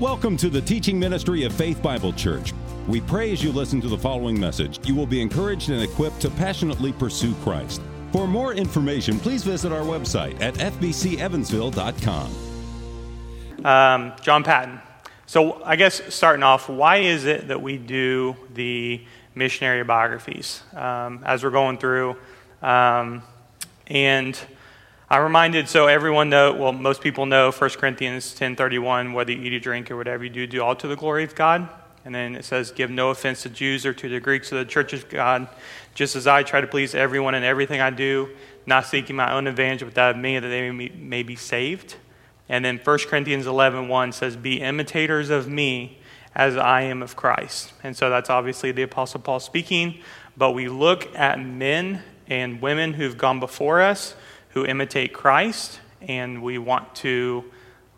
Welcome to the teaching ministry of Faith Bible Church. We pray as you listen to the following message, you will be encouraged and equipped to passionately pursue Christ. For more information, please visit our website at fbcevansville.com. Um, John Paton. So, I guess starting off, why is it that we do the missionary biographies um, as we're going through? Um, and I'm reminded, so everyone know, well, most people know 1 Corinthians 10.31, whether you eat or drink or whatever you do, do all to the glory of God. And then it says, give no offense to Jews or to the Greeks or the church of God, just as I try to please everyone in everything I do, not seeking my own advantage, but that of me, that they may, be saved. And then 1 Corinthians 11.1 1 says, be imitators of me as I am of Christ. And so that's obviously the Apostle Paul speaking, but we look at men and women who've gone before us who imitate Christ, and we want to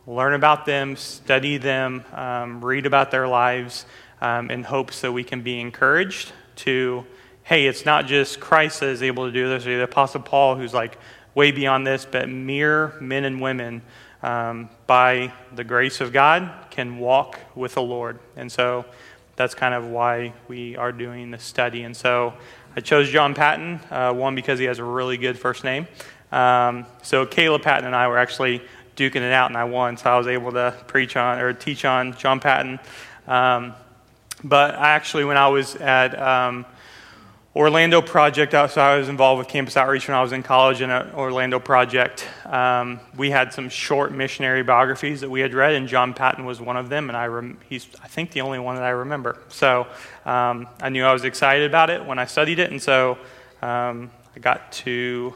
learn about them, study them, um, read about their lives um, in hopes that we can be encouraged to, hey, it's not just Christ that is able to do this, or the Apostle Paul who's like way beyond this, but mere men and women um, by the grace of God can walk with the Lord. And so that's kind of why we are doing this study. And so I chose John Paton, uh, one, because he has a really good first name. Um, so Caleb Patton and I were actually duking it out, and I won, so I was able to preach on or teach on John Paton. Um, but actually, when I was at um, Orlando Project, so I was involved with campus outreach when I was in college in an Orlando Project. Um, we had some short missionary biographies that we had read, and John Paton was one of them, and I rem- he's, I think, the only one that I remember. So um, I knew I was excited about it when I studied it, and so um, I got to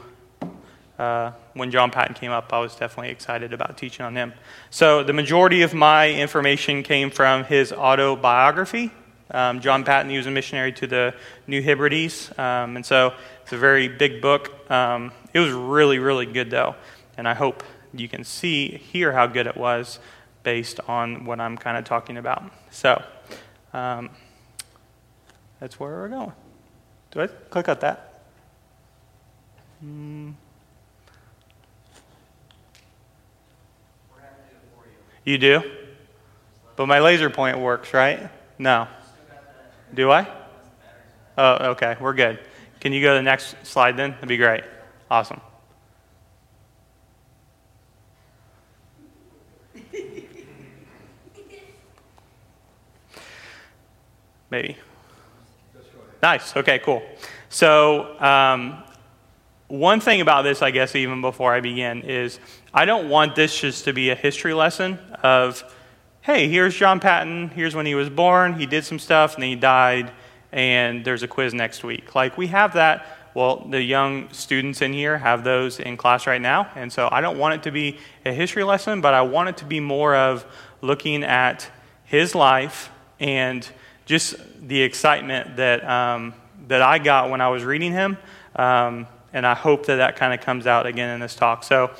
uh, when John Paton came up, I was definitely excited about teaching on him. So the majority of my information came from his autobiography. Um, John Paton, he was a missionary to the New Hebrides, um, and so it's a very big book. Um, it was really, really good, though, and I hope you can see, hear how good it was based on what I'm kind of talking about. So um, that's where we're going. Do I click on that? Mm. You do? But my laser point works, right? No. Do I? Oh, okay. We're good. Can you go to the next slide then? That'd be great. Awesome. Maybe. Nice. Okay, cool. So, um, one thing about this, I guess, even before I begin, is I don't want this just to be a history lesson of, hey, here's John Paton, here's when he was born, he did some stuff, and then he died, and there's a quiz next week. Like, we have that. Well, the young students in here have those in class right now, and so I don't want it to be a history lesson, but I want it to be more of looking at his life and just the excitement that, um, that I got when I was reading him. Um, and I hope that that kind of comes out again in this talk. So,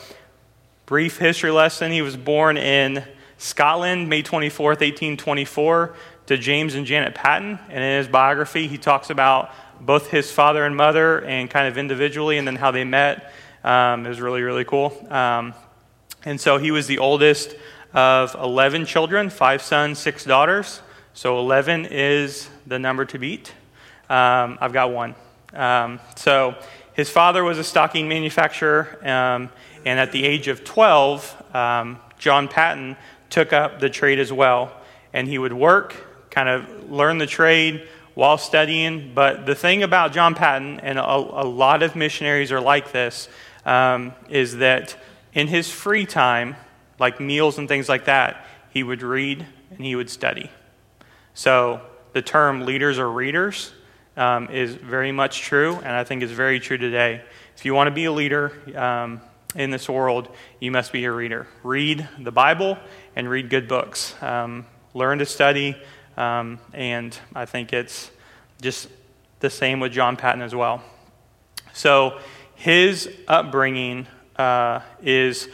brief history lesson. He was born in Scotland, May 24th, 1824, to James and Janet Paton. And in his biography, he talks about both his father and mother and kind of individually and then how they met. Um, it was really, really cool. Um, and so he was the oldest of 11 children, five sons, six daughters. So 11 is the number to beat. Um, I've got one. Um, so his father was a stocking manufacturer, um, and at the age of 12, um, John Paton took up the trade as well. And he would work, kind of learn the trade while studying. But the thing about John Paton, and a, a lot of missionaries are like this, um, is that in his free time, like meals and things like that, he would read and he would study. So the term leaders or readers um, is very much true, and I think is very true today. If you want to be a leader um, in this world, you must be a reader. Read the Bible and read good books. Um, learn to study, um, and I think it's just the same with John Paton as well. So his upbringing uh, is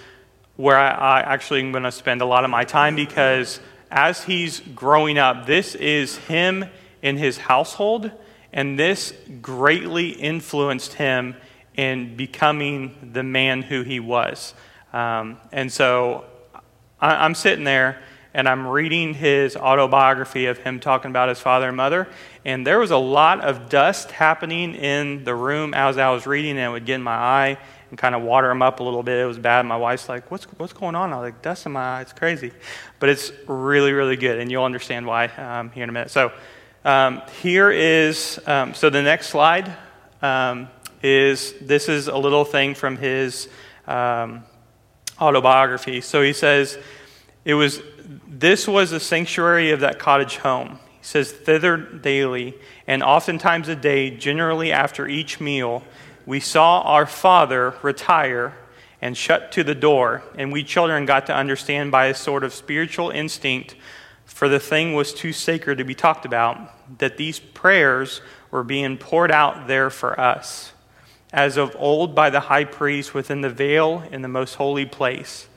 where I, I actually am going to spend a lot of my time because as he's growing up, this is him in his household and this greatly influenced him in becoming the man who he was. Um, and so I, am sitting there, and I'm reading his autobiography of him talking about his father and mother. And there was a lot of dust happening in the room as I was reading, and it would get in my eye and kind of water them up a little bit. It was bad. My wife's like, "What's what's going on?" I was like, "Dust in my eye. It's crazy," but it's really really good, and you'll understand why um, here in a minute. So um, here is um, so the next slide um, is this is a little thing from his um, autobiography. So he says it was this was the sanctuary of that cottage home. He says thither daily and oftentimes a day, generally after each meal we saw our father retire and shut to the door, and we children got to understand by a sort of spiritual instinct, for the thing was too sacred to be talked about, that these prayers were being poured out there for us, as of old by the high priest within the veil in the most holy place.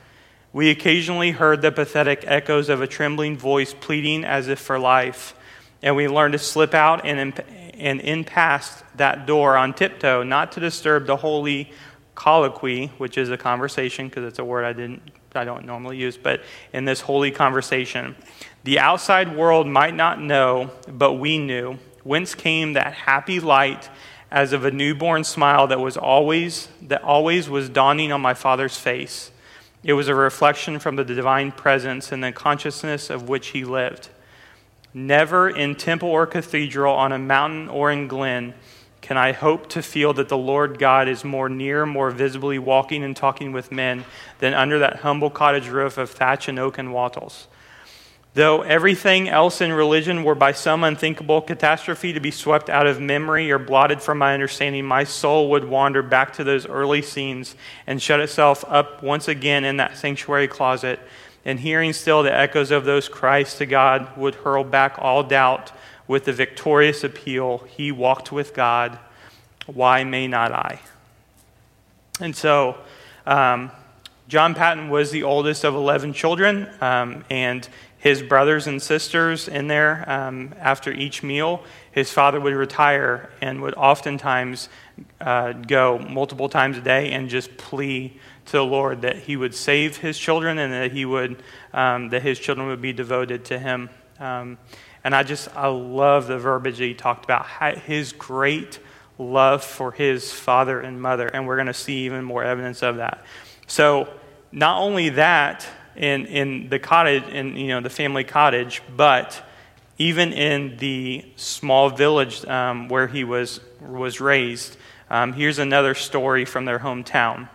We occasionally heard the pathetic echoes of a trembling voice pleading as if for life, and we learned to slip out and and in past that door on tiptoe, not to disturb the holy colloquy, which is a conversation, because it's a word I didn't I don't normally use, but in this holy conversation. The outside world might not know, but we knew, whence came that happy light as of a newborn smile that was always that always was dawning on my father's face. It was a reflection from the divine presence and the consciousness of which he lived. Never in temple or cathedral, on a mountain or in glen, can I hope to feel that the Lord God is more near, more visibly walking and talking with men than under that humble cottage roof of thatch and oak and wattles. Though everything else in religion were by some unthinkable catastrophe to be swept out of memory or blotted from my understanding, my soul would wander back to those early scenes and shut itself up once again in that sanctuary closet and hearing still the echoes of those cries to God, would hurl back all doubt with the victorious appeal He walked with God. Why may not I? And so, um, John Paton was the oldest of 11 children, um, and his brothers and sisters in there um, after each meal. His father would retire and would oftentimes uh, go multiple times a day and just plea to the Lord that He would save His children and that He would um, that His children would be devoted to Him. Um, and I just I love the verbiage that He talked about His great love for His father and mother, and we're going to see even more evidence of that. So not only that in in the cottage in you know the family cottage, but even in the small village um, where he was was raised. Um, here's another story from their hometown.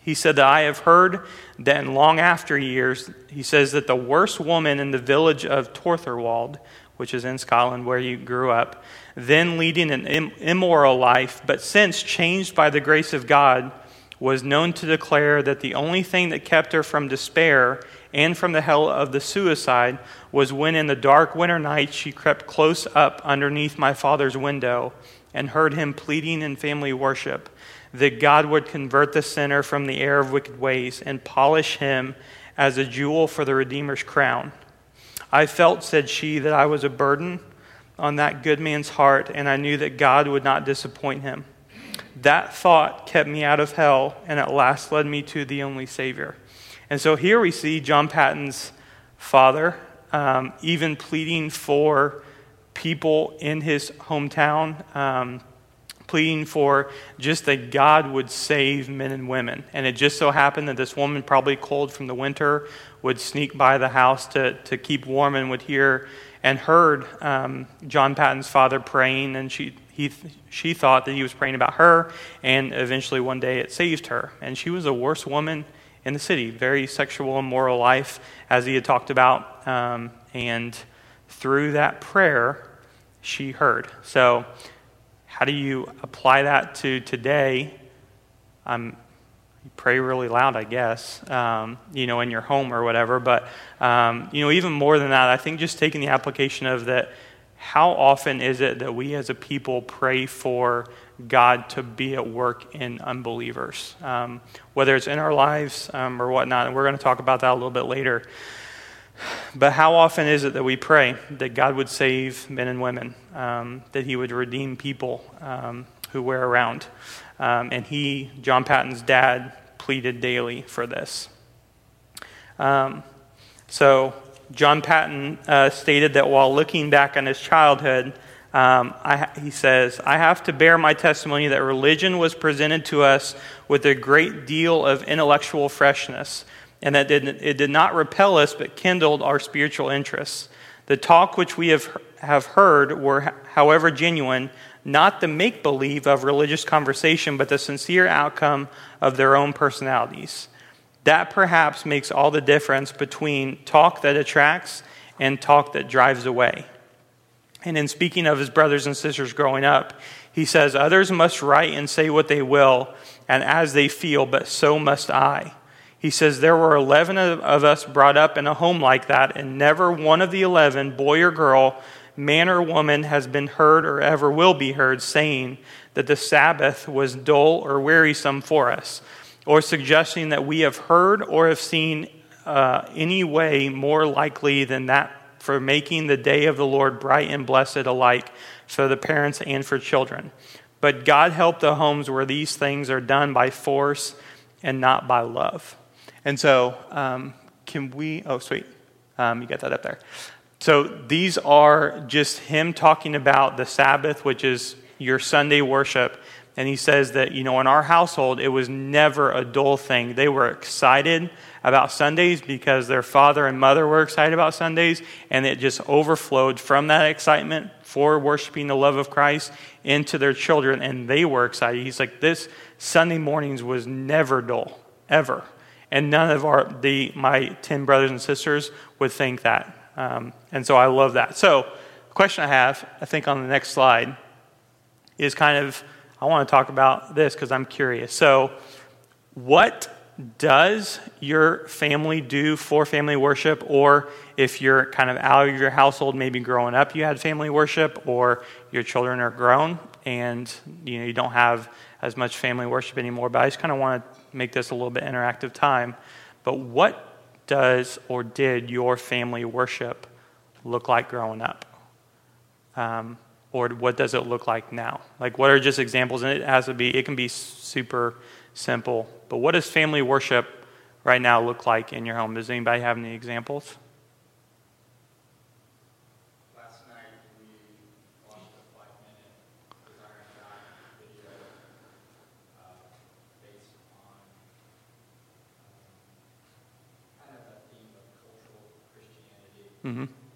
He said that I have heard that in long after years, he says that the worst woman in the village of Torthorwald, which is in Scotland where he grew up, then leading an immoral life, but since changed by the grace of God, was known to declare that the only thing that kept her from despair and from the hell of the suicide was when in the dark winter night she crept close up underneath my father's window and heard him pleading in family worship that God would convert the sinner from the error of wicked ways and polish him as a jewel for the Redeemer's crown. I felt, said she, that I was a burden on that good man's heart, and I knew that God would not disappoint him. That thought kept me out of hell and at last led me to the only Savior. And so here we see John Paton's father um, even pleading for people in his hometown. Um, pleading for just that God would save men and women. And it just so happened that this woman, probably cold from the winter, would sneak by the house to, to keep warm and would hear and heard um, John Paton's father praying. And she, he, she thought that he was praying about her. And eventually, one day, it saved her. And she was the worst woman in the city, very sexual, immoral life, as he had talked about. Um, and through that prayer, she heard. So, how do you apply that to today? Um, you pray really loud, I guess, um, you know, in your home or whatever. But, um, you know, even more than that, I think just taking the application of that, how often is it that we as a people pray for God to be at work in unbelievers, um, whether it's in our lives um, or whatnot? And we're going to talk about that a little bit later. But how often is it that we pray that God would save men and women, um, that He would redeem people um, who we're around? Um, and he, John Paton's dad, pleaded daily for this. Um, so John Paton uh, stated that while looking back on his childhood, um, I, he says, I have to bear my testimony that religion was presented to us with a great deal of intellectual freshness, and that it did not repel us but kindled our spiritual interests. The talk which we have, have heard were, however genuine, not the make believe of religious conversation, but the sincere outcome of their own personalities. That perhaps makes all the difference between talk that attracts and talk that drives away. And in speaking of his brothers and sisters growing up, he says, Others must write and say what they will and as they feel, but so must I. He says, There were 11 of us brought up in a home like that, and never one of the 11, boy or girl, man or woman, has been heard or ever will be heard saying that the Sabbath was dull or wearisome for us, or suggesting that we have heard or have seen uh, any way more likely than that for making the day of the Lord bright and blessed alike for the parents and for children. But God help the homes where these things are done by force and not by love. And so, um, can we? Oh, sweet. Um, you got that up there. So, these are just him talking about the Sabbath, which is your Sunday worship. And he says that, you know, in our household, it was never a dull thing. They were excited about Sundays because their father and mother were excited about Sundays, and it just overflowed from that excitement for worshiping the love of Christ into their children, and they were excited. He's like, this Sunday mornings was never dull, ever. And none of our, the, my 10 brothers and sisters would think that. Um, and so I love that. So, the question I have, I think on the next slide, is kind of I want to talk about this because I'm curious. So, what does your family do for family worship? Or if you're kind of out of your household, maybe growing up you had family worship, or your children are grown and you know you don't have as much family worship anymore. But I just kind of want to make this a little bit interactive time. But what does or did your family worship look like growing up? Um, or what does it look like now? Like, what are just examples? And it has to be, it can be super simple. But what does family worship right now look like in your home? Does anybody have any examples? Mm-hmm.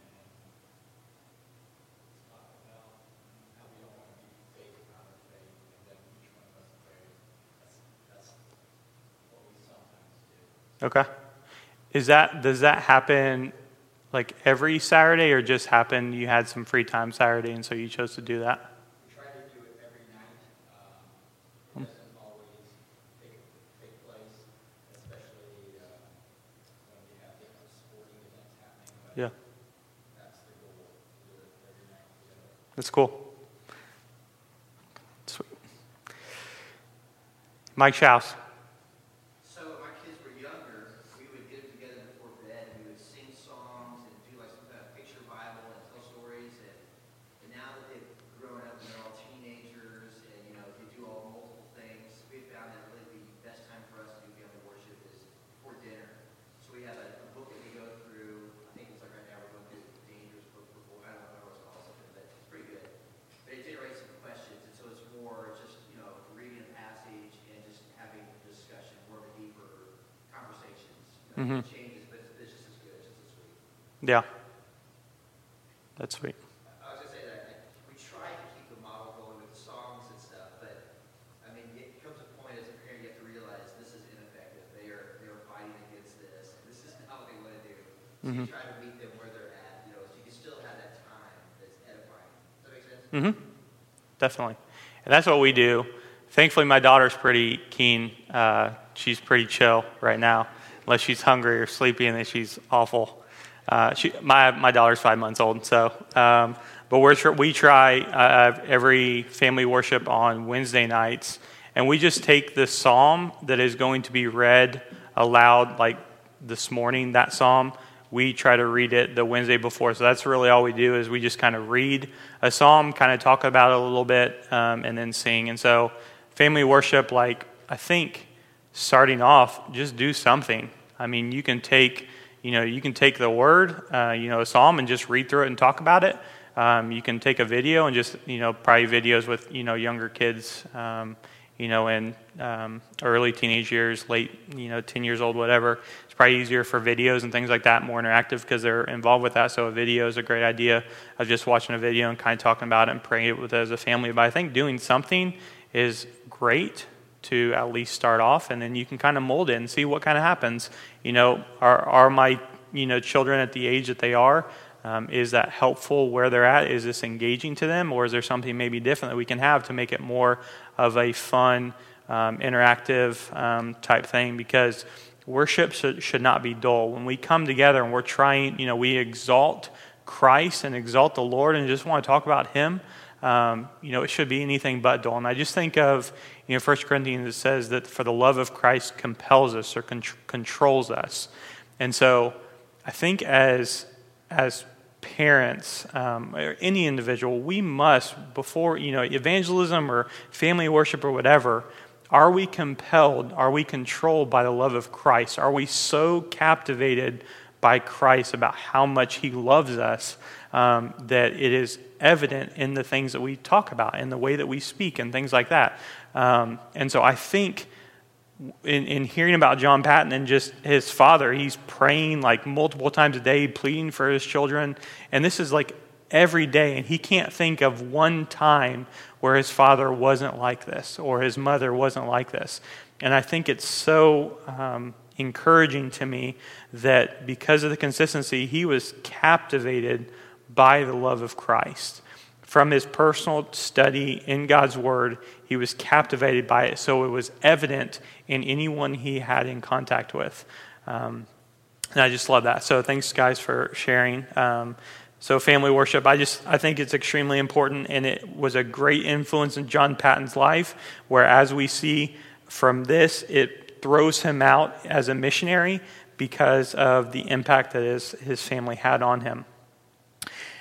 Okay. Is that does that happen like every Saturday or just happen you had some free time Saturday and so you chose to do that? We try to do it every night. Um, it doesn't always take, take place, especially uh, when we have different sporting events happening. But Yeah. That's the goal, do it every night together. That's cool. Sweet. Mike Schaus. So when my kids were younger, we would get together before bed and we would sing songs and do like some kind of picture Bible and tell stories. And, and now that they've grown up and they're all teenagers and you know they do all multiple things, we found that really the best time for us to do family worship is before dinner. So we have a, a book that we go through. I think it's like right now we're going through the Dangerous Book before. I don't know what it's called, something, but it's pretty good. But it generates some questions, and so it's more just you know reading a passage and just having a discussion, more of a deeper conversations. You know, Mhm. It changes, but it's, it's just as good. It's just as sweet. Yeah. That's sweet. I was gonna say that like, we try to keep the model going with the songs and stuff, but I mean, it comes a point as a parent you have to realize this is ineffective. They are they are fighting against this. and This is not what they want to So you try to meet them where they're at, you know, so you can still have that time that's edifying. Does that make sense? Mm-hmm. Definitely. And that's what we do. Thankfully, my daughter's pretty keen. Uh, she's pretty chill right now, unless she's hungry or sleepy, and then she's awful. Uh, she, my, my daughter's five months old, so. Um, but we're, we try uh, every family worship on Wednesday nights, and we just take the psalm that is going to be read aloud, like this morning, that psalm, we try to read it the Wednesday before. So that's really all we do is we just kind of read a psalm, kind of talk about it a little bit, um, and then sing. And so family worship, like I think starting off, just do something. I mean, you can take you know, you can take the word, uh, you know, a psalm and just read through it and talk about it. Um, you can take a video and just, you know, probably videos with, you know, younger kids, um, you know, in um, early teenage years, late, you know, 10 years old, whatever. It's probably easier for videos and things like that, more interactive because they're involved with that. So a video is a great idea of just watching a video and kind of talking about it and praying it with it as a family. But I think doing something is great to at least start off, and then you can kind of mold it and see what kind of happens. You know, are, are my you know children at the age that they are? Um, is that helpful where they're at? Is this engaging to them, or is there something maybe different that we can have to make it more of a fun, um, interactive um, type thing? Because worship should, not be dull. When we come together and we're trying, you know, we exalt Christ and exalt the Lord and just want to talk about Him. Um, you know, it should be anything but dull. And I just think of, you know, 1 Corinthians, it says that for the love of Christ compels us or con- controls us. And so I think as, as parents um, or any individual, we must, before, you know, evangelism or family worship or whatever, are we compelled, are we controlled by the love of Christ? Are we so captivated by Christ about how much He loves us um, that it is evident in the things that we talk about, in the way that we speak, and things like that. Um, and so I think in, in, hearing about John Paton and just his father, he's praying like multiple times a day, pleading for his children. And this is like every day, and he can't think of one time where his father wasn't like this or his mother wasn't like this. And I think it's so um, encouraging to me that because of the consistency, he was captivated by the love of Christ. From his personal study in God's Word, he was captivated by it, so it was evident in anyone he had in contact with. Um, and I just love that. So thanks, guys, for sharing. Um, so family worship, I just I think it's extremely important, and it was a great influence in John Paton's life. Where as we see from this, it throws him out as a missionary because of the impact that his his family had on him.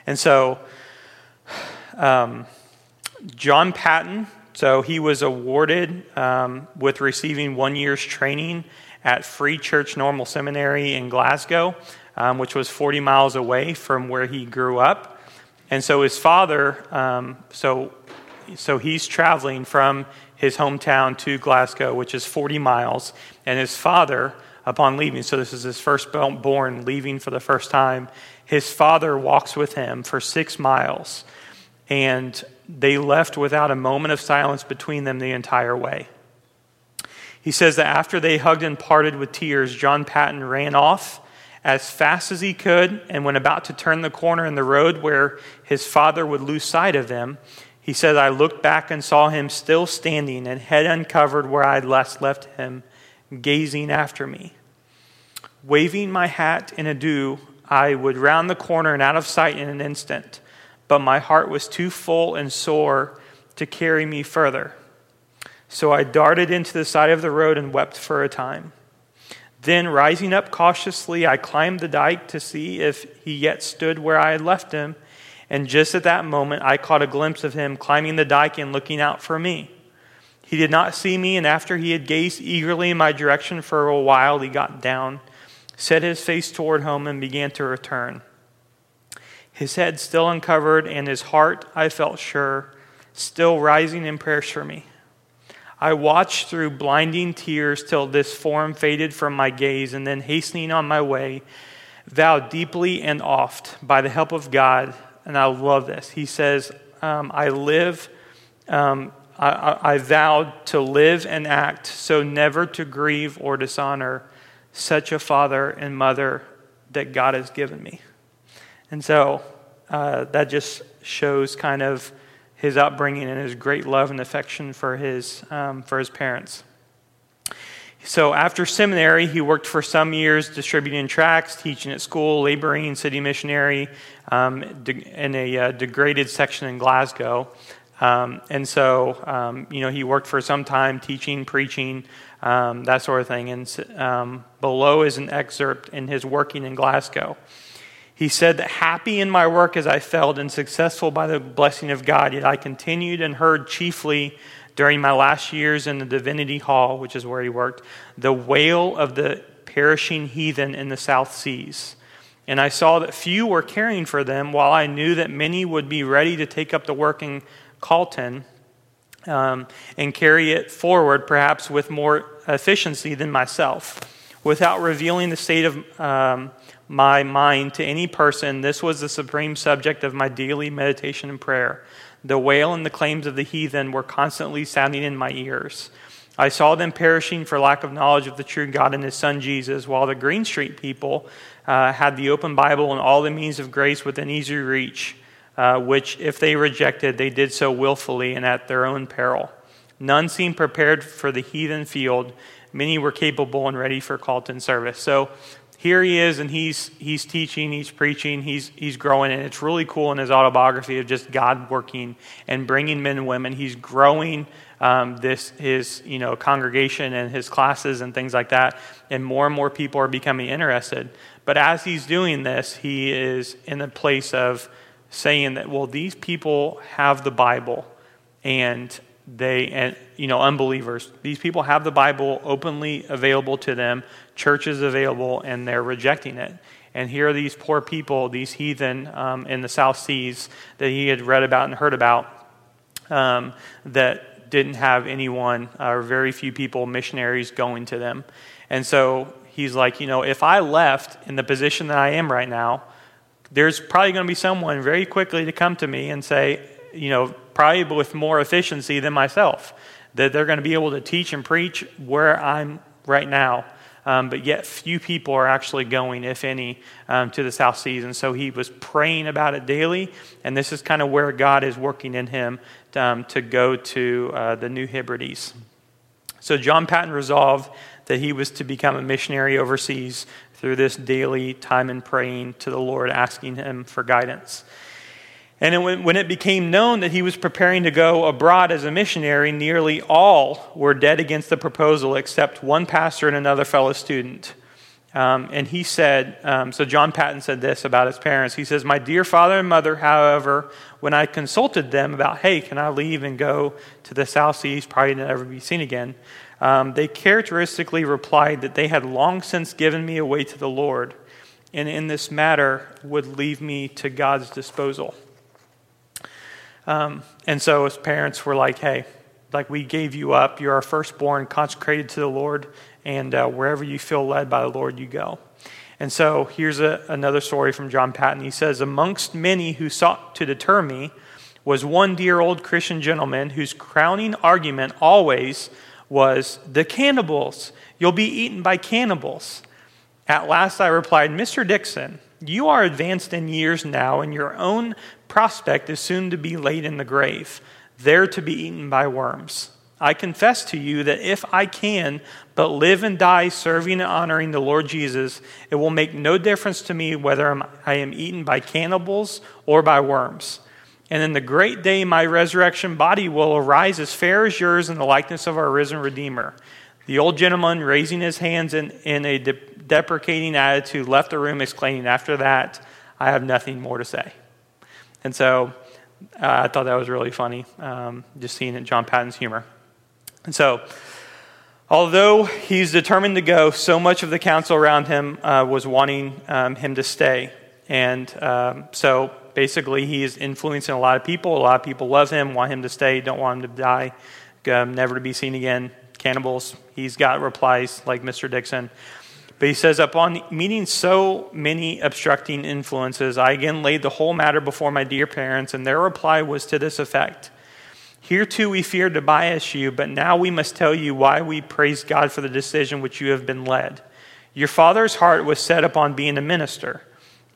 And so, um, John Paton, so he was awarded um, with receiving one year's training at Free Church Normal Seminary in Glasgow, um, which was 40 miles away from where he grew up. And so his father, um, so, so he's traveling from his hometown to Glasgow, which is 40 miles. And his father, upon leaving, so this is his firstborn leaving for the first time, his father walks with him for six miles, and they left without a moment of silence between them the entire way. He says that after they hugged and parted with tears, John Paton ran off as fast as he could, and when about to turn the corner in the road where his father would lose sight of them, he said, I looked back and saw him still standing and head uncovered where I had last left him, gazing after me. Waving my hat in adieu, I would round the corner and out of sight in an instant, but my heart was too full and sore to carry me further. So I darted into the side of the road and wept for a time. Then, rising up cautiously, I climbed the dike to see if he yet stood where I had left him. And just at that moment, I caught a glimpse of him climbing the dike and looking out for me. He did not see me, and after he had gazed eagerly in my direction for a while, he got down set his face toward home, and began to return. His head still uncovered, and his heart, I felt sure, still rising in prayers for me. I watched through blinding tears till this form faded from my gaze, and then hastening on my way, vowed deeply and oft by the help of God, and I love this. He says, um, I live, um, I, I vowed to live and act so never to grieve or dishonor such a father and mother that God has given me. And so uh, that just shows kind of his upbringing and his great love and affection for his, um, for his parents. So after seminary, he worked for some years distributing tracts, teaching at school, laboring, city missionary um, in a uh, degraded section in Glasgow. Um, and so, um, you know, he worked for some time teaching, preaching, um, that sort of thing. And um, below is an excerpt in his working in Glasgow. He said that happy in my work as I felt and successful by the blessing of God, yet I continued and heard chiefly during my last years in the Divinity Hall, which is where he worked, the wail of the perishing heathen in the South Seas. And I saw that few were caring for them, while I knew that many would be ready to take up the work in Calton um, and carry it forward, perhaps with more efficiency than myself. Without revealing the state of um, my mind to any person, this was the supreme subject of my daily meditation and prayer. The wail and the claims of the heathen were constantly sounding in my ears. I saw them perishing for lack of knowledge of the true God and His Son Jesus, while the Green Street people uh, had the open Bible and all the means of grace within easy reach, uh, which, if they rejected, they did so willfully and at their own peril. None seemed prepared for the heathen field. Many were capable and ready for call to service. So here he is, and he's, he's teaching, he's preaching, he's, he's growing, and it's really cool in his autobiography of just God working and bringing men and women. He's growing um, this his you know congregation and his classes and things like that, and more and more people are becoming interested. But as he's doing this, he is in a place of saying that well, these people have the Bible, and they and you know unbelievers. These people have the bible openly available to them. Churches available and they're rejecting it. And here are these poor people these heathen um, in the south seas that he had read about and heard about um, that didn't have anyone or very few people, missionaries, going to them. And so he's like, you know, if I left in the position that I am right now, there's probably going to be someone very quickly to come to me and say, you know, probably with more efficiency than myself, that they're going to be able to teach and preach where I'm right now. Um, but yet few people are actually going, if any, um, to the South Seas. And so he was praying about it daily, and this is kind of where God is working in him um, to go to uh, the New Hebrides. So John Paton resolved that he was to become a missionary overseas through this daily time in praying to the Lord, asking him for guidance. And when it became known that he was preparing to go abroad as a missionary, nearly all were dead against the proposal except one pastor and another fellow student. Um, and he said, um, so John Paton said this about his parents. He says, My dear father and mother, however, when I consulted them about, hey, can I leave and go to the South Seas, probably never be seen again, um, they characteristically replied that they had long since given me away to the Lord, and in this matter would leave me to God's disposal. Um, and so his parents were like, hey, like we gave you up. You're our firstborn, consecrated to the Lord, and uh, wherever you feel led by the Lord, you go. And so here's a, another story from John Paton. He says, Amongst many who sought to deter me was one dear old Christian gentleman whose crowning argument always was, The cannibals, you'll be eaten by cannibals. At last I replied, Mr. Dixon, you are advanced in years now, and your own prospect is soon to be laid in the grave, there to be eaten by worms. I confess to you that if I can but live and die serving and honoring the Lord Jesus, it will make no difference to me whether I am eaten by cannibals or by worms. And in the great day, my resurrection body will arise as fair as yours in the likeness of our risen Redeemer. The old gentleman, raising his hands in, in a de- deprecating attitude, left the room exclaiming, After that, I have nothing more to say. And so uh, I thought that was really funny, um, just seeing it, John Paton's humor. And so, although he's determined to go, so much of the council around him uh, was wanting um, him to stay. And um, so basically, he's influencing a lot of people. A lot of people love him, want him to stay, don't want him to die, um, never to be seen again. Cannibals. He's got replies like Mr. Dixon. But he says, Upon meeting so many obstructing influences, I again laid the whole matter before my dear parents, and their reply was to this effect here too we feared to bias you, but now we must tell you why we praise God for the decision which you have been led. Your father's heart was set upon being a minister,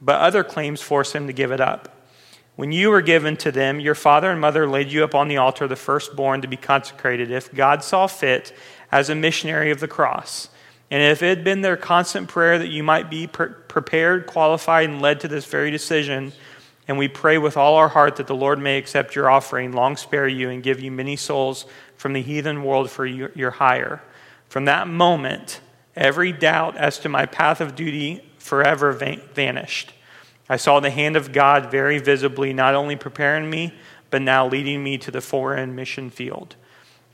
but other claims forced him to give it up. When you were given to them, your father and mother laid you up on the altar, the firstborn, to be consecrated, if God saw fit, as a missionary of the cross. And if it had been their constant prayer that you might be pre- prepared, qualified, and led to this very decision, and we pray with all our heart that the Lord may accept your offering, long spare you, and give you many souls from the heathen world for your hire. From that moment, every doubt as to my path of duty forever vanished. I saw the hand of God very visibly, not only preparing me, but now leading me to the foreign mission field.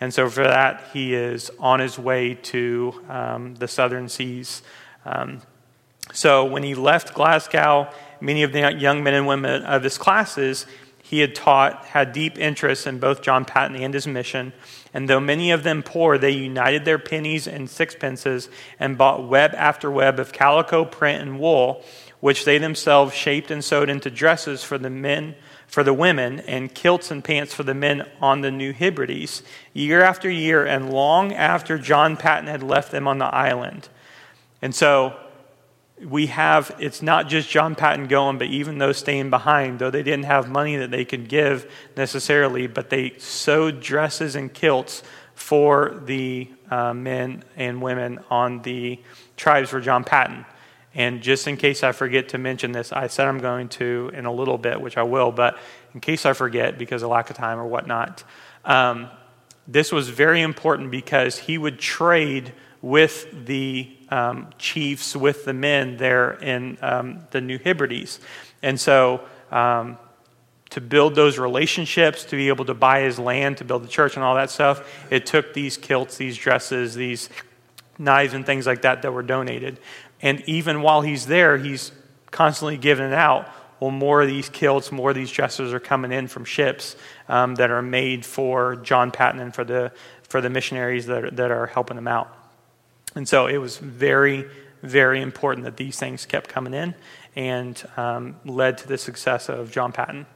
And so, for that, he is on his way to um, the southern seas Um, so when he left Glasgow, many of the young men and women of his classes he had taught had deep interest in both John Paton and his mission. And though many of them poor, they united their pennies and sixpences and bought web after web of calico, print, and wool, which they themselves shaped and sewed into dresses for the men, for the women, and kilts and pants for the men on the New Hebrides, year after year, and long after John Paton had left them on the island. And so we have, it's not just John Paton going, but even those staying behind, though they didn't have money that they could give necessarily, but they sewed dresses and kilts for the uh, men and women on the tribes for John Paton. And just in case I forget to mention this, I said I'm going to in a little bit, which I will, but in case I forget because of lack of time or whatnot, um, this was very important because he would trade with the um, chiefs, with the men there in um, the New Hebrides. And so, um, to build those relationships, to be able to buy his land, to build the church and all that stuff, it took these kilts, these dresses, these knives, and things like that that were donated. And even while he's there, he's constantly giving it out. Well, more of these kilts, more of these dresses are coming in from ships um, that are made for John Paton and for the, for the missionaries that are, that are helping him out. And so it was very, very important that these things kept coming in and um, led to the success of John Paton.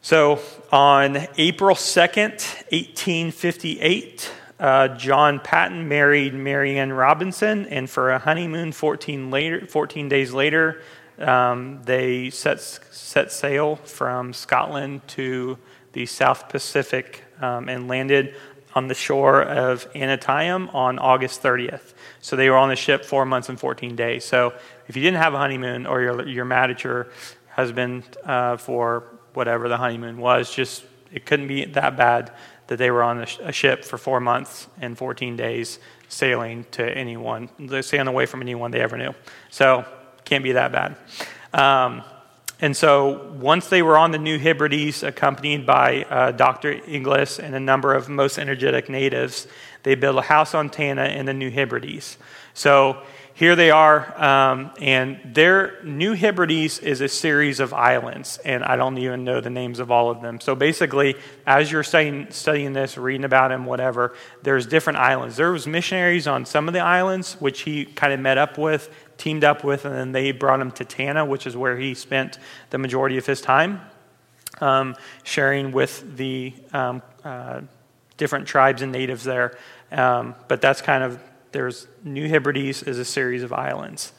So on April 2nd, 1858, uh, John Paton married Marianne Robinson, and for a honeymoon 14, later, 14 days later, um, they set, set sail from Scotland to the South Pacific um, and landed on the shore of Aneityum on August 30th. So they were on the ship four months and 14 days. So if you didn't have a honeymoon or you're, you're mad at your husband uh, for whatever the honeymoon was, just it couldn't be that bad that they were on a, sh- a ship for four months and 14 days sailing to anyone, sailing away from anyone they ever knew. So can't be that bad. Um, and so once they were on the New Hebrides, accompanied by uh, Dr. Inglis and a number of most energetic natives, they built a house on Tanna in the New Hebrides. So here they are, um, and their New Hebrides is a series of islands, and I don't even know the names of all of them. So basically, as you're studying, studying this, reading about them, whatever, there's different islands. There was missionaries on some of the islands, which he kind of met up with teamed up with, and then they brought him to Tanna, which is where he spent the majority of his time, um, sharing with the um, uh, different tribes and natives there. Um, but that's kind of, there's New Hebrides is a series of islands.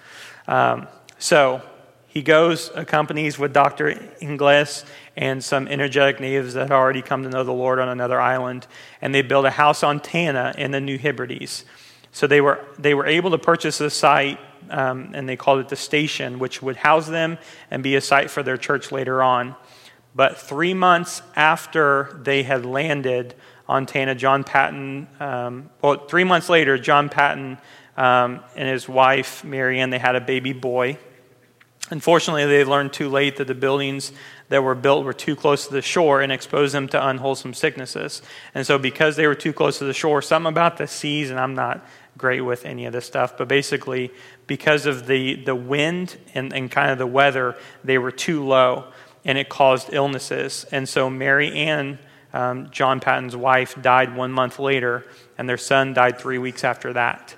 Um, so he goes, accompanies with Dr. Inglis and some energetic natives that had already come to know the Lord on another island, and they build a house on Tanna in the New Hebrides. So they were, they were able to purchase a site um, and they called it the station, which would house them and be a site for their church later on. But three months after they had landed on Tanna, John Paton, um, well, three months later, John Paton um, and his wife, Marianne, they had a baby boy. Unfortunately, they learned too late that the buildings that were built were too close to the shore and exposed them to unwholesome sicknesses. And so, because they were too close to the shore, something about the seas, and I'm not great with any of this stuff, but basically, because of the, the wind and, and kind of the weather, they were too low and it caused illnesses. And so Mary Ann, um, John Paton's wife, died one month later, and their son died three weeks after that.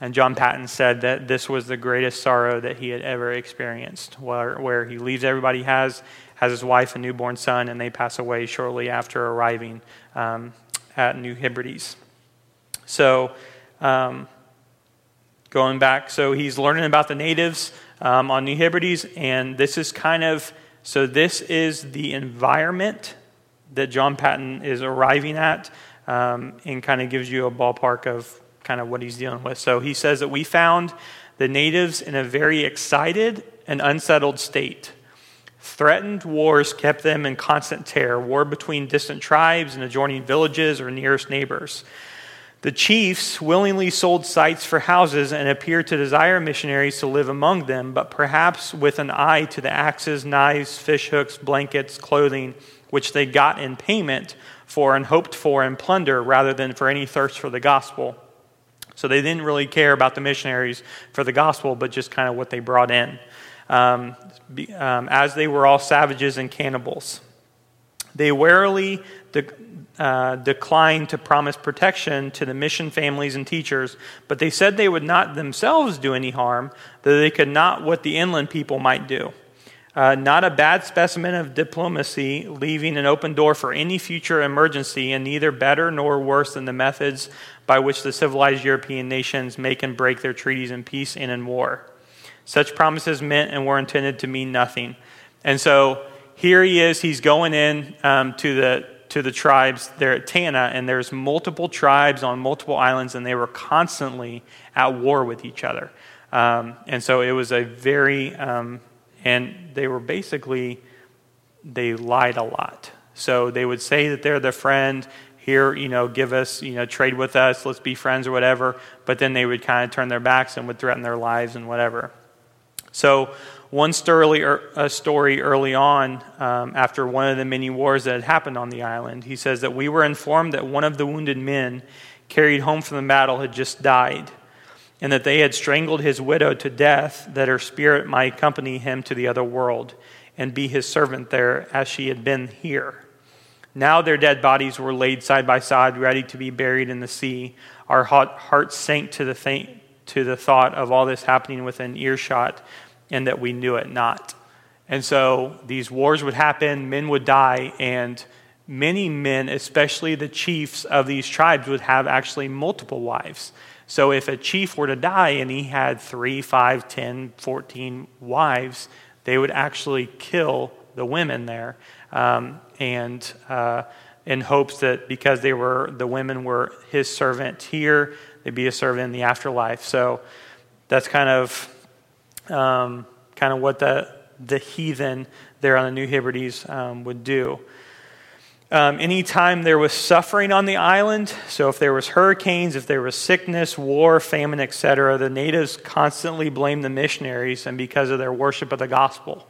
And John Paton said that this was the greatest sorrow that he had ever experienced, where, where he leaves everybody he has, has his wife and newborn son, and they pass away shortly after arriving um, at New Hebrides. So, um, going back. So he's learning about the natives um, on New Hebrides, and this is kind of so this is the environment that John Paton is arriving at, um, and kind of gives you a ballpark of kind of what he's dealing with. So he says that we found the natives in a very excited and unsettled state. Threatened wars kept them in constant terror, war between distant tribes and adjoining villages or nearest neighbors. The chiefs willingly sold sites for houses and appeared to desire missionaries to live among them, but perhaps with an eye to the axes, knives, fishhooks, blankets, clothing, which they got in payment for and hoped for in plunder rather than for any thirst for the gospel. So they didn't really care about the missionaries for the gospel, but just kind of what they brought in, um, um, as they were all savages and cannibals. They warily de- uh, declined to promise protection to the mission families and teachers, but they said they would not themselves do any harm, though they could not what the inland people might do. Uh, not a bad specimen of diplomacy, leaving an open door for any future emergency, and neither better nor worse than the methods by which the civilized European nations make and break their treaties in peace and in war. Such promises meant and were intended to mean nothing. And so here he is, he's going in um, to the to the tribes there at Tanna, and there's multiple tribes on multiple islands, and they were constantly at war with each other. Um, and so it was a very, um, and they were basically, they lied a lot. So they would say that they're their friend, here, you know, give us, you know, trade with us, let's be friends or whatever, but then they would kind of turn their backs and would threaten their lives and whatever. So one story, a story early on, um, after one of the many wars that had happened on the island, he says that we were informed that one of the wounded men carried home from the battle had just died, and that they had strangled his widow to death, that her spirit might accompany him to the other world and be his servant there as she had been here. Now their dead bodies were laid side by side, ready to be buried in the sea. Our hearts sank to the, to the thought of all this happening within earshot and that we knew it not. And so these wars would happen, men would die, and many men, especially the chiefs of these tribes, would have actually multiple wives. So if a chief were to die and he had three, five, ten, fourteen wives, they would actually kill the women there, um, and uh, in hopes that because they were the women were his servant here, they'd be a servant in the afterlife. So that's kind of um, kind of what the, the heathen there on the New Hebrides um, would do. Um, anytime there was suffering on the island, so if there was hurricanes, if there was sickness, war, famine, etc., the natives constantly blamed the missionaries and because of their worship of the gospel.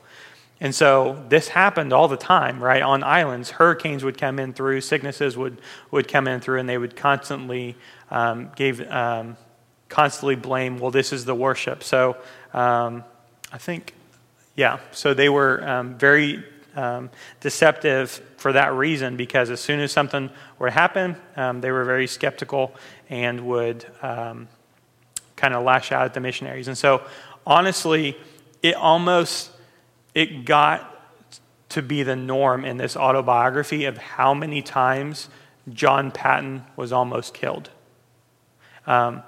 And so this happened all the time, right? On islands, hurricanes would come in through, sicknesses would, would come in through, and they would constantly um, gave um, constantly blame. Well, this is the worship. So um, I think, yeah, so they were um, very um, deceptive for that reason because as soon as something would happen, um, they were very skeptical and would um, kind of lash out at the missionaries. And so, honestly, it almost it got to be the norm in this autobiography of how many times John Paton was almost killed. Um,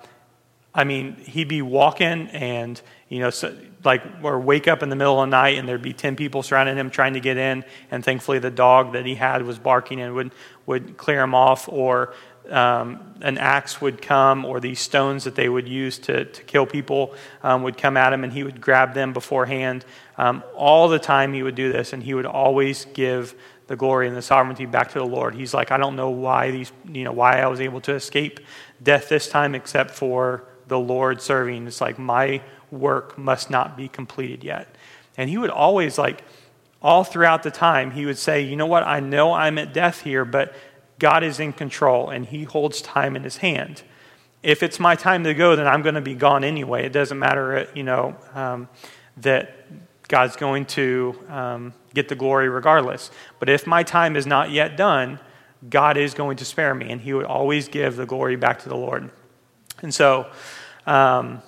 I mean, he'd be walking and, you know, so, like, or wake up in the middle of the night and there'd be 10 people surrounding him trying to get in. And thankfully, the dog that he had was barking and would, would clear him off. Or um, an axe would come, or these stones that they would use to, to kill people um, would come at him and he would grab them beforehand. Um, all the time he would do this, and he would always give the glory and the sovereignty back to the Lord. He's like, I don't know why these, you know, why I was able to escape death this time, except for the Lord serving. It's like, my work must not be completed yet. And he would always, like, all throughout the time, he would say, You know what? I know I'm at death here, but God is in control and he holds time in his hand. If it's my time to go, then I'm going to be gone anyway. It doesn't matter, you know, um, that God's going to um, get the glory regardless. But if my time is not yet done, God is going to spare me, and he would always give the glory back to the Lord. And so, um,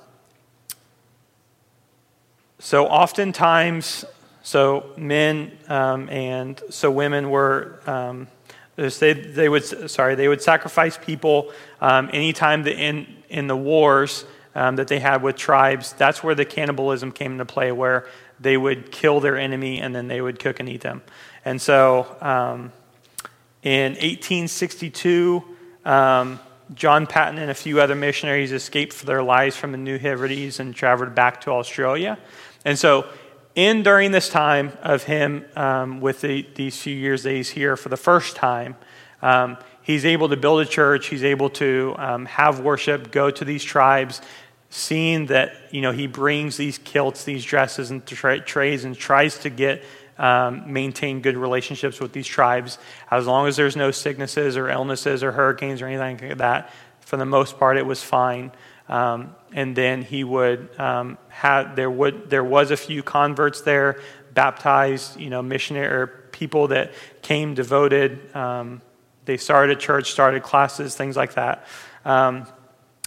so oftentimes, so men um, and so women were. Um, they, they would sorry they would sacrifice people um, anytime the, in in the wars um, that they had with tribes. That's where the cannibalism came into play, where they would kill their enemy and then they would cook and eat them. And so, um, in 1862. Um, John Paton and a few other missionaries escaped for their lives from the New Hebrides and traveled back to Australia. And so, in during this time of him, um, with the, these few years that he's here for the first time, um, he's able to build a church. He's able to um, have worship, go to these tribes, seeing that you know he brings these kilts, these dresses, and tra- trays, and tries to get um, maintain good relationships with these tribes. As long as there's no sicknesses or illnesses or hurricanes or anything like that, for the most part, it was fine. Um, and then he would um, have there would there was a few converts there, baptized, you know, missionary people that came devoted. Um, they started a church, started classes, things like that. Um,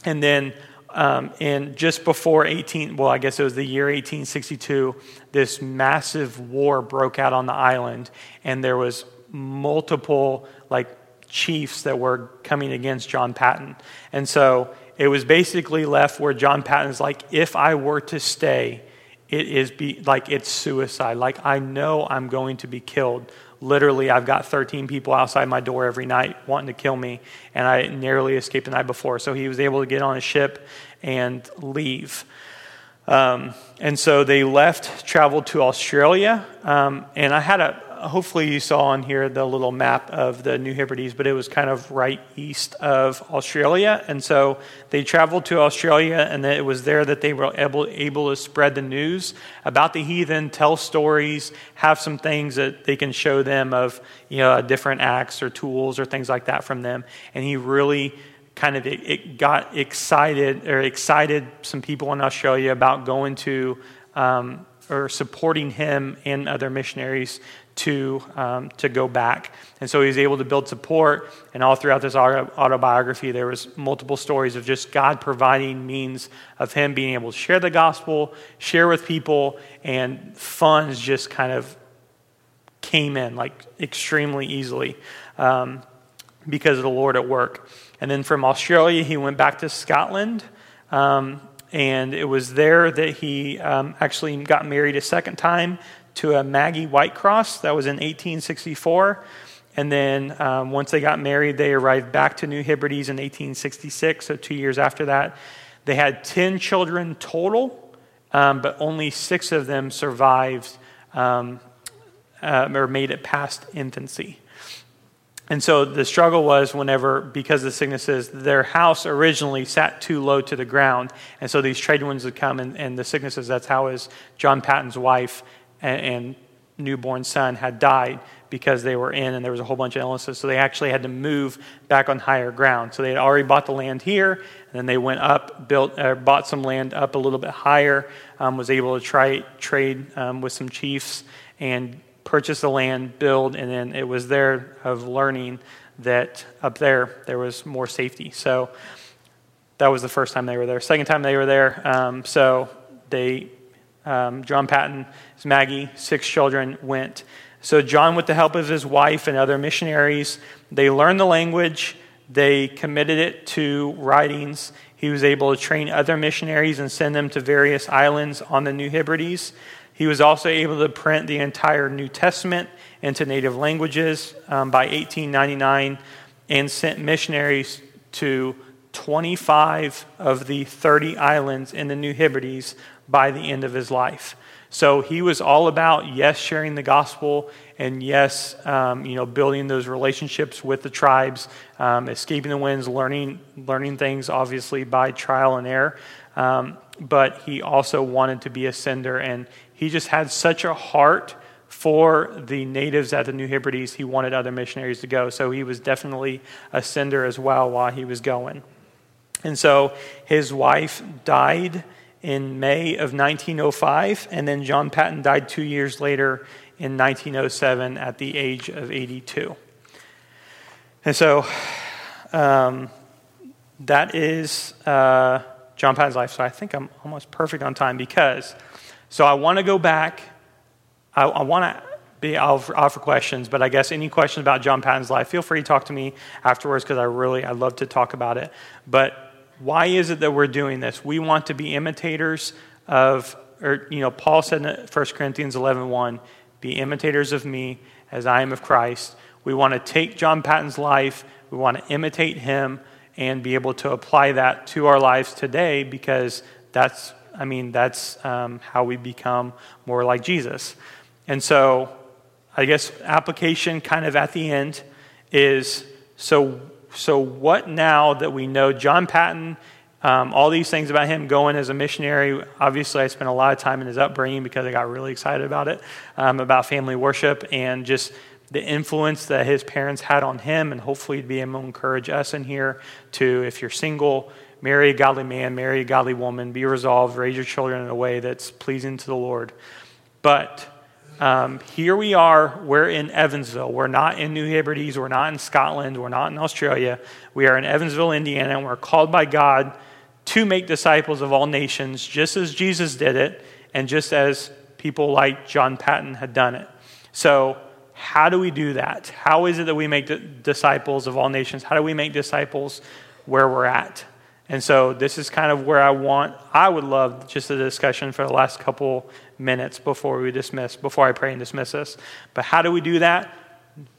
and then um, and just before 18, well, I guess it was the year 1862, this massive war broke out on the island, and there was multiple like chiefs that were coming against John Paton, And so it was basically left where John Paton's like, if I were to stay, it is be like it's suicide. Like I know I'm going to be killed. Literally, I've got 13 people outside my door every night wanting to kill me, and I narrowly escaped the night before. So he was able to get on a ship and leave. Um, and so they left, traveled to Australia, um, and I had a, hopefully you saw on here the little map of the New Hebrides, but it was kind of right east of Australia. And so they traveled to Australia, and it was there that they were able, able to spread the news about the heathen, tell stories, have some things that they can show them of, you know, different acts or tools or things like that from them. And he really kind of it, it got excited or excited some people in Australia about going to um, or supporting him and other missionaries to, um, to go back. And so he was able to build support. And all throughout this autobiography, there was multiple stories of just God providing means of him being able to share the gospel, share with people, and funds just kind of came in like extremely easily um, because of the Lord at work. And then from Australia, he went back to Scotland. Um, and it was there that he um, actually got married a second time to a Maggie Whitecross. That was in 1864. And then um, once they got married, they arrived back to New Hebrides in 1866, so two years after that. They had 10 children total, um, but only six of them survived um, uh, or made it past infancy. And so the struggle was whenever, because the sicknesses, their house originally sat too low to the ground. And so these trade winds would come, and, and the sicknesses, that's how is John Paton's wife and, and newborn son had died because they were in and there was a whole bunch of illnesses. So they actually had to move back on higher ground. So they had already bought the land here, and then they went up, built, uh, bought some land up a little bit higher, um, was able to try trade um, with some chiefs and purchase the land, build, and then it was there of learning that up there there was more safety. So that was the first time they were there. Second time they were there, um, so they um, John Paton, his Maggie, six children went. So, John, with the help of his wife and other missionaries, they learned the language, they committed it to writings. He was able to train other missionaries and send them to various islands on the New Hebrides. He was also able to print the entire New Testament into native languages um, by 1899 and sent missionaries to 25 of the 30 islands in the New Hebrides by the end of his life. So he was all about, yes, sharing the gospel, and yes, um, you know, building those relationships with the tribes, um, escaping the winds, learning, learning things, obviously, by trial and error. Um, but he also wanted to be a sender, and he just had such a heart for the natives at the New Hebrides. He wanted other missionaries to go. So he was definitely a sender as well while he was going. And so his wife died in May of 1905, and then John Paton died two years later in 1907 at the age of 82. And so um, that is uh, John Paton's life. So I think I'm almost perfect on time because, so I want to go back. I, I want to be offer, offer questions, but I guess any questions about John Paton's life, feel free to talk to me afterwards because I really, I love to talk about it. But why is it that we're doing this? We want to be imitators of, or, you know, Paul said in 1 Corinthians 11 1, be imitators of me as I am of Christ. We want to take John Paton's life, we want to imitate him and be able to apply that to our lives today because that's, I mean, that's um, how we become more like Jesus. And so, I guess application kind of at the end is so so, what now that we know John Paton, um, all these things about him going as a missionary? Obviously, I spent a lot of time in his upbringing because I got really excited about it, um, about family worship and just the influence that his parents had on him, and hopefully be able to encourage us in here to, if you're single, marry a godly man, marry a godly woman, be resolved, raise your children in a way that's pleasing to the Lord. But um, here we are, we're in Evansville. We're not in New Hebrides, we're not in Scotland, we're not in Australia. We are in Evansville, Indiana, and we're called by God to make disciples of all nations, just as Jesus did it, and just as people like John Paton had done it. So, how do we do that? How is it that we make disciples of all nations? How do we make disciples where we're at? And so this is kind of where I want, I would love just a discussion for the last couple minutes before we dismiss, before I pray and dismiss us. But how do we do that?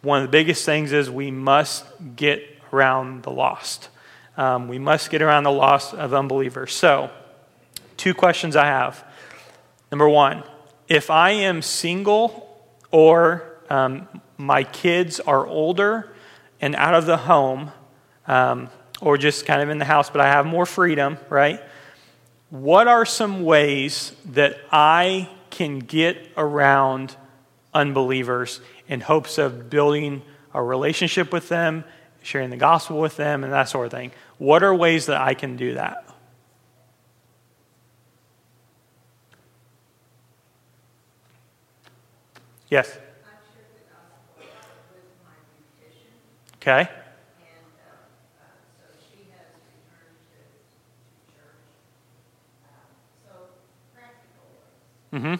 One of the biggest things is we must get around the lost. Um, we must get around the lost of unbelievers. So, two questions I have. Number one, if I am single or um, my kids are older and out of the home, um, or just kind of in the house, but I have more freedom, right? What are some ways that I can get around unbelievers in hopes of building a relationship with them, sharing the gospel with them, and that sort of thing? What are ways that I can do that? Yes? Okay. And uh, uh, so she has returned to, to church. Um, so practical ways. Mm-hmm. Uh, you know, like going to the grocery store, uh, just talking with people, Yep. you know, just every day talking with people. And some are interested, some are not. It just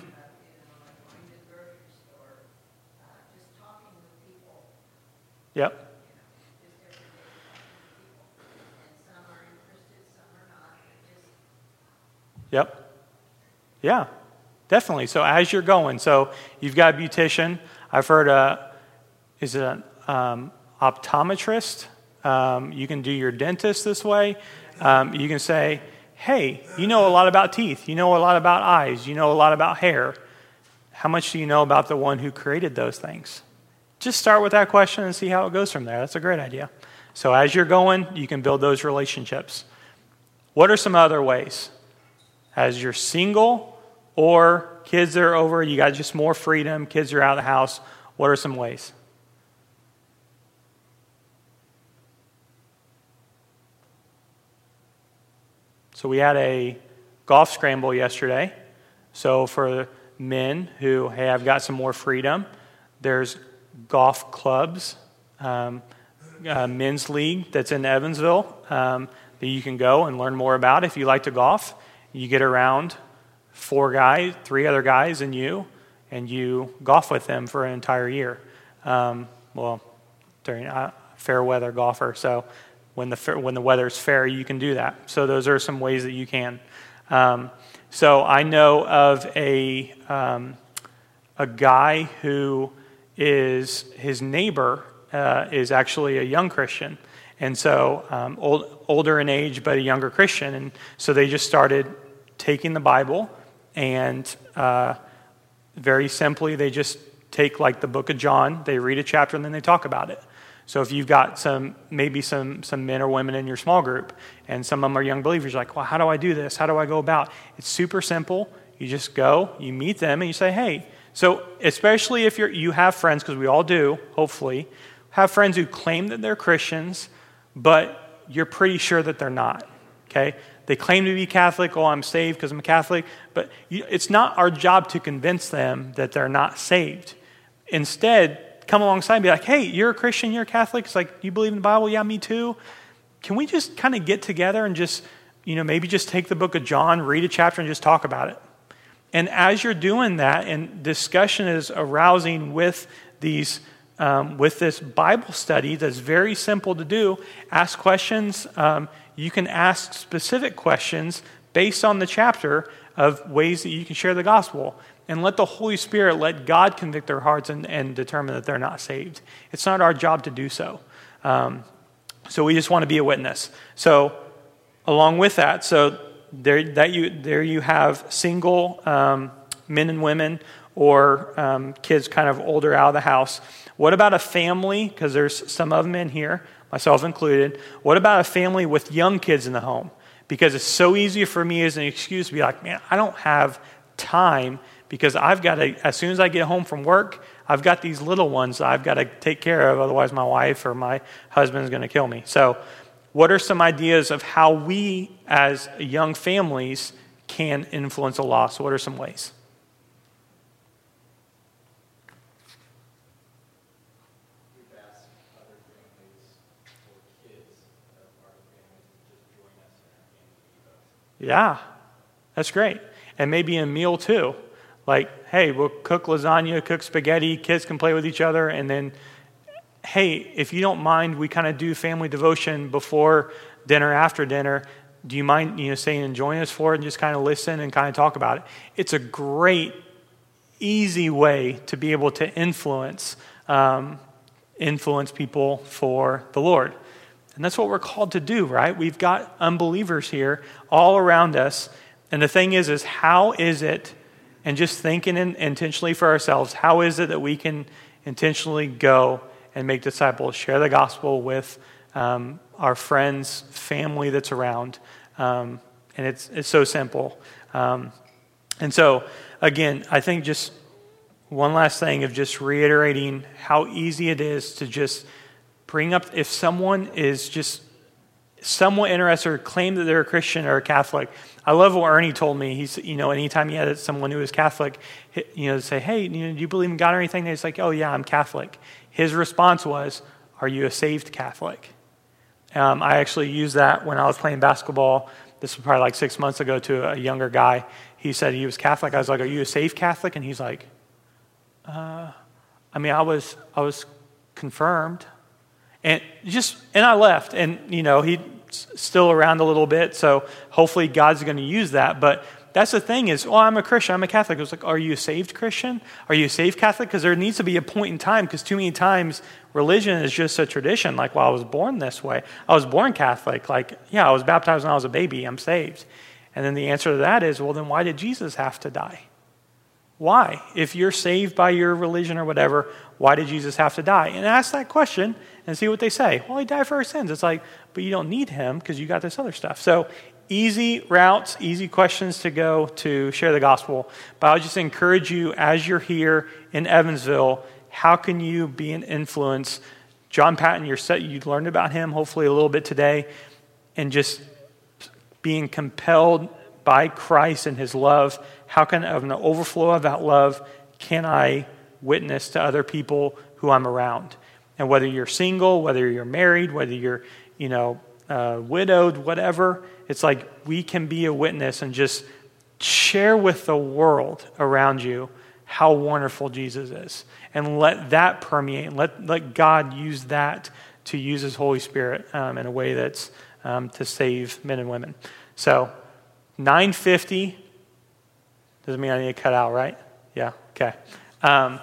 Yep. Yeah, definitely. So as you're going, so you've got a beautician. I've heard a, is it an um, optometrist? Um, you can do your dentist this way. Um, you can say, hey, you know a lot about teeth. You know a lot about eyes. You know a lot about hair. How much do you know about the one who created those things? Just start with that question and see how it goes from there. That's a great idea. So as you're going, you can build those relationships. What are some other ways? As you're single or kids are over, you got just more freedom, kids are out of the house, what are some ways? So we had a golf scramble yesterday. So for men who have got some more freedom, there's golf clubs, um, men's league that's in Evansville um, that you can go and learn more about if you like to golf. You get around four guys, three other guys, and you, and you golf with them for an entire year. Um, well, during uh, fair weather golfer. So when the when the weather's fair, you can do that. So those are some ways that you can. Um, so I know of a um, a guy who is his neighbor uh, is actually a young Christian, and so um, old, older in age but a younger Christian, and so they just started taking the Bible and uh, very simply they just take like the book of John, they read a chapter and then they talk about it. So if you've got some, maybe some, some men or women in your small group, and some of them are young believers, you're like, well, how do I do this? How do I go about? It's super simple. You just go, you meet them, and you say, hey. So especially if you're, you have friends, because we all do, hopefully, have friends who claim that they're Christians, but you're pretty sure that they're not. Okay? They claim to be Catholic. Oh, I'm saved because I'm a Catholic. But it's not our job to convince them that they're not saved. Instead, come alongside and be like, hey, you're a Christian, you're a Catholic. It's like, you believe in the Bible? Yeah, me too. Can we just kind of get together and just, you know, maybe just take the book of John, read a chapter, and just talk about it? And as you're doing that, and discussion is arousing with these, um, with this Bible study that's very simple to do, ask questions. Um, you can ask specific questions based on the chapter of ways that you can share the gospel and let the Holy Spirit let God convict their hearts and, and determine that they're not saved. It's not our job to do so. Um, so we just want to be a witness. So, along with that, so there, that you, there you have single um, men and women or um, kids kind of older out of the house. What about a family? Because there's some of them in here, myself included. What about a family with young kids in the home? Because it's so easy for me as an excuse to be like, man, I don't have time because I've got to, as soon as I get home from work, I've got these little ones I've got to take care of, otherwise, my wife or my husband is going to kill me. So, what are some ideas of how we, as young families, can influence a loss? What are some ways? We've asked other families or kids that are part of families to just join us in our family devos. Yeah, that's great. And maybe a meal too. Like, hey, we'll cook lasagna, cook spaghetti, kids can play with each other, and then, hey, if you don't mind, we kind of do family devotion before dinner, after dinner. Do you mind, you know, saying and join us for it and just kind of listen and kind of talk about it? It's a great, easy way to be able to influence, um, influence people for the Lord. And that's what we're called to do, right? We've got unbelievers here all around us. And the thing is, is how is it, and just thinking in, intentionally for ourselves, how is it that we can intentionally go and make disciples, share the gospel with um, our friends, family that's around? Um, and it's, it's so simple. Um, and so, again, I think just one last thing of just reiterating how easy it is to just bring up if someone is just somewhat interested or claim that they're a Christian or a Catholic. I love what Ernie told me. He's, you know, anytime he had someone who was Catholic, you know, say, hey, you know, do you believe in God or anything? He's like, oh, yeah, I'm Catholic. His response was, are you a saved Catholic? Um, I actually used that when I was playing basketball. This was probably like six months ago to a younger guy. He said he was Catholic. I was like, are you a saved Catholic? And he's like, uh, I mean, I was, I was confirmed. And just, and I left. And, you know, he's still around a little bit. So hopefully God's going to use that. But that's the thing is, oh, I'm a Christian, I'm a Catholic. It was like, are you a saved Christian? Are you a saved Catholic? Because there needs to be a point in time, because too many times religion is just a tradition. Like, well, I was born this way. I was born Catholic. Like, yeah, I was baptized when I was a baby. I'm saved. And then the answer to that is, well, then why did Jesus have to die? Why? If you're saved by your religion or whatever, why did Jesus have to die? And ask that question and see what they say. Well, he died for our sins. It's like, but you don't need him because you got this other stuff. So easy routes, easy questions to go to share the gospel. But I'll just encourage you as you're here in Evansville, how can you be an influence? John Paton, you're set, you learned about him hopefully a little bit today, and just being compelled by Christ and his love. How can, of an overflow of that love, can I witness to other people who I'm around? And whether you're single, whether you're married, whether you're, you know, uh, widowed, whatever, it's like we can be a witness and just share with the world around you how wonderful Jesus is. And let that permeate, let, let God use that to use His Holy Spirit um, in a way that's um, to save men and women. So, 950 doesn't mean I need to cut out, right? Yeah, okay. Um,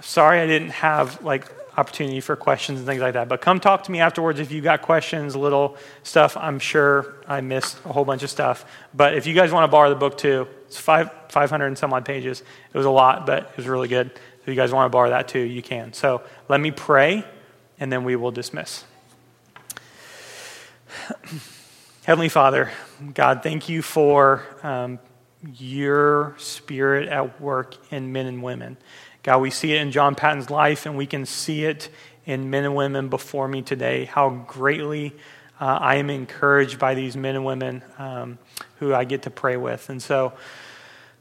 sorry I didn't have like opportunity for questions and things like that. But come talk to me afterwards if you got questions, little stuff. I'm sure I missed a whole bunch of stuff. But if you guys want to borrow the book too, it's five, 500 and some odd pages. It was a lot, but it was really good. If you guys want to borrow that too, you can. So let me pray, and then we will dismiss. Heavenly Father, God, thank you for um, your spirit at work in men and women. God, we see it in John Paton's life, and we can see it in men and women before me today, how greatly uh, I am encouraged by these men and women um, who I get to pray with. And so,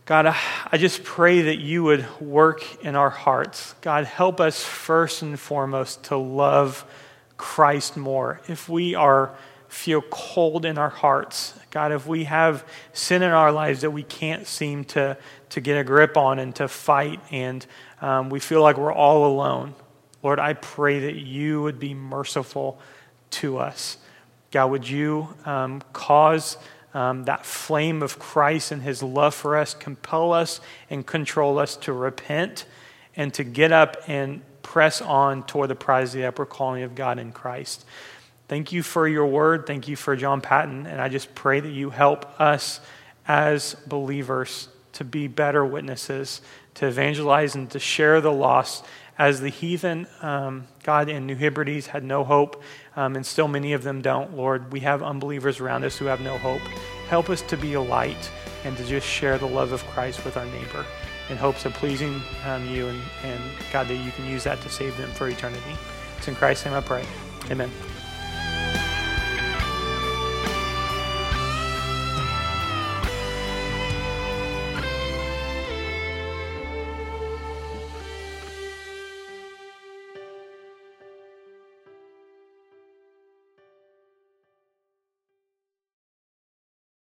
God, I just pray that you would work in our hearts. God, help us first and foremost to love Christ more. If we are feel cold in our hearts, God, if we have sin in our lives that we can't seem to, to get a grip on and to fight, and um, we feel like we're all alone, Lord, I pray that you would be merciful to us. God, would you um, cause um, that flame of Christ and his love for us compel us and control us to repent and to get up and press on toward the prize of the upper calling of God in Christ. Thank you for your word. Thank you for John Paton. And I just pray that you help us as believers to be better witnesses, to evangelize and to share the lost. As the heathen, um, God in New Hebrides had no hope, um, and still many of them don't. Lord, we have unbelievers around us who have no hope. Help us to be a light and to just share the love of Christ with our neighbor. in hopes of pleasing um, you and, and God that you can use that to save them for eternity. It's in Christ's name I pray. Amen.